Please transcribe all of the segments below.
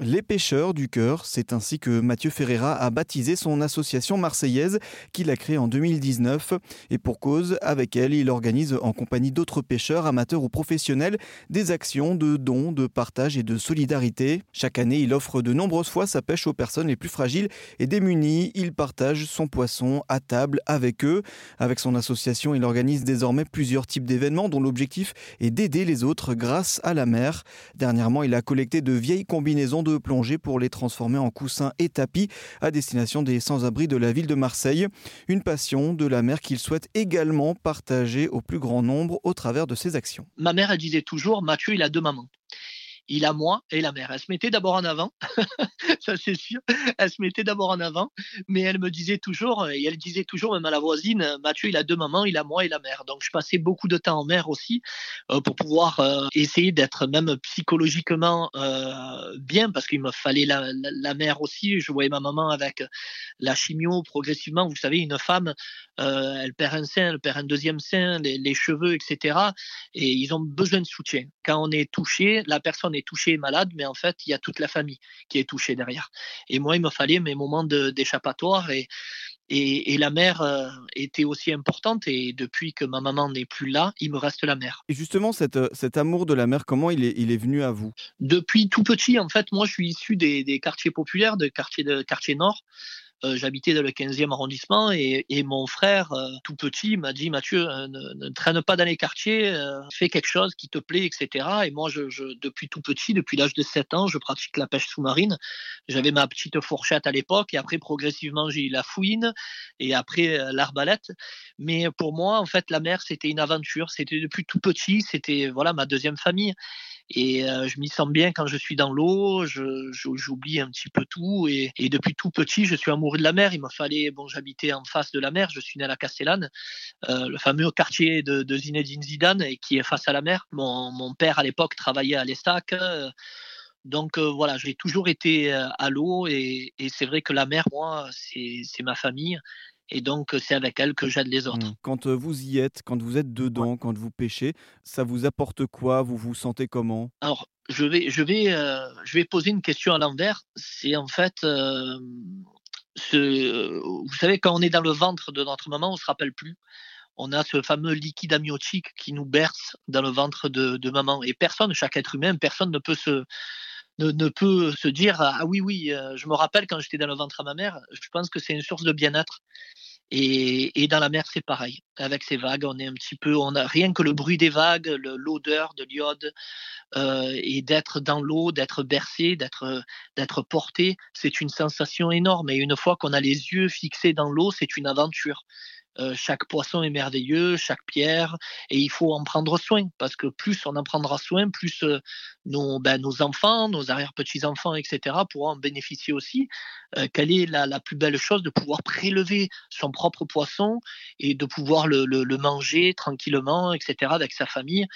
Les pêcheurs du cœur, c'est ainsi que Mathieu Ferreira a baptisé son association marseillaise qu'il a créée en 2019. Et pour cause, avec elle, il organise en compagnie d'autres pêcheurs, amateurs ou professionnels, des actions de dons, de partage et de solidarité. Chaque année, il offre de nombreuses fois sa pêche aux personnes les plus fragiles et démunies. Il partage son poisson à table avec eux. Avec son association, il organise désormais plusieurs types d'événements dont l'objectif est d'aider les autres grâce à la mer. Dernièrement, il a collecté de vieilles combinaisons de plongée pour les transformer en coussins et tapis à destination des sans-abri de la ville de Marseille. Une passion de la mer qu'il souhaite également partager au plus grand nombre au travers de ses actions. Ma mère, elle disait toujours, Mathieu, il a deux mamans il a moi et la mère. Elle se mettait d'abord en avant, ça c'est sûr. Elle se mettait d'abord en avant, mais elle me disait toujours, et elle disait toujours même à la voisine, Mathieu, il a deux mamans, il a moi et la mère. Donc je passais beaucoup de temps en mer aussi euh, pour pouvoir euh, essayer d'être même psychologiquement euh, bien, parce qu'il me fallait la, la, mère aussi. Je voyais ma maman avec la chimio progressivement. Vous savez, une femme, elle perd un sein, elle perd un deuxième sein, les, les cheveux, etc. Et ils ont besoin de soutien. Quand on est touché, la personne est touché et malade, mais en fait, il y a toute la famille qui est touchée derrière. Et moi, il me fallait mes moments d'échappatoire et, et, la mère euh, était aussi importante. Et depuis que ma maman n'est plus là, il me reste la mère. Et justement, cet amour de la mère, comment il est, il est venu à vous? Depuis tout petit, en fait, moi, je suis issu des, des quartiers populaires, des quartiers de quartier nord. Euh, j'habitais dans le 15e arrondissement et, et mon frère, euh, tout petit, m'a dit Mathieu, euh, ne, traîne pas dans les quartiers, fais quelque chose qui te plaît, etc. Et moi, je, je depuis tout petit, depuis l'âge de 7 ans, je pratique la pêche sous-marine. J'avais ma petite fourchette à l'époque et après, progressivement, j'ai eu la fouine et après l'arbalète. Mais pour moi, en fait, la mer, c'était une aventure. C'était depuis tout petit, c'était voilà ma deuxième famille. Et euh, je m'y sens bien quand je suis dans l'eau, j'oublie un petit peu tout. Et, depuis tout petit, je suis amoureux de la mer. Il me fallait, bon, j'habitais en face de la mer, je suis né à la Castellane, euh, le fameux quartier de, de, Zinedine Zidane, qui est face à la mer. Mon, mon père, à l'époque, travaillait à l'Estac. Euh, donc voilà, j'ai toujours été à l'eau et, et c'est vrai que la mer, moi, c'est ma famille. Et donc, c'est avec elle que j'aide les autres. Mmh. Quand vous y êtes, quand vous êtes dedans, quand vous pêchez, ça vous apporte quoi? Vous vous sentez comment? Alors, je vais, je, vais, je vais poser une question à l'envers. C'est en fait, ce, vous savez, quand on est dans le ventre de notre maman, on ne se rappelle plus. On a ce fameux liquide amniotique qui nous berce dans le ventre de, de maman. Et personne, chaque être humain, personne ne peut se, ne, peut se dire ah oui oui euh, je me rappelle quand j'étais dans le ventre à ma mère je pense que c'est une source de bien-être. Et, dans la mer c'est pareil. Avec ces vagues on est un petit peu on a rien que le bruit des vagues l'odeur de l'iode euh, et d'être dans l'eau d'être bercé d'être d'être porté c'est une sensation énorme. Et une fois qu'on a les yeux fixés dans l'eau c'est une aventure euh, chaque poisson est merveilleux, chaque pierre, et il faut en prendre soin, parce que plus on en prendra soin, plus euh, nos, ben, nos enfants, nos arrière-petits-enfants, etc., pourront en bénéficier aussi. Euh, quelle est la, plus belle chose de pouvoir prélever son propre poisson et de pouvoir le, le, le manger tranquillement, etc., avec sa famille?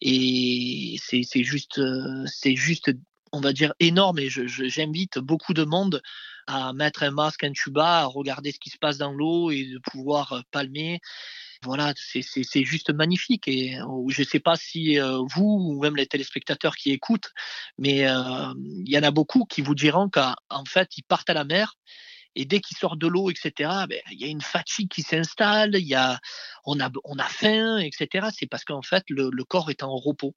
Et c'est juste, c'est juste, on va dire, énorme. Et j'invite beaucoup de monde à mettre un masque, un tuba, à regarder ce qui se passe dans l'eau et de pouvoir euh, palmer. Voilà, c'est juste magnifique. Et euh, je ne sais pas si euh, vous ou même les téléspectateurs qui écoutent, mais il y en a beaucoup qui vous diront qu'en fait, ils partent à la mer et dès qu'ils sortent de l'eau, etc., ben, il y a une fatigue qui s'installe, il y a, on a, on a faim, etc. C'est parce qu'en fait, le, le, corps est en repos.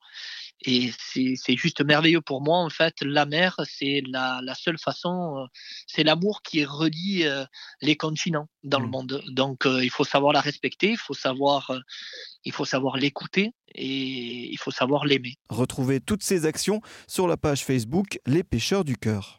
Et c'est juste merveilleux pour moi. En fait, la mer, c'est la, la, seule façon, euh, c'est l'amour qui relie euh, les continents dans le mmh. monde. Donc, euh, il faut savoir la respecter, il faut savoir, il faut savoir l'écouter et il faut savoir l'aimer. Retrouvez toutes ces actions sur la page Facebook Les Pêcheurs du Cœur.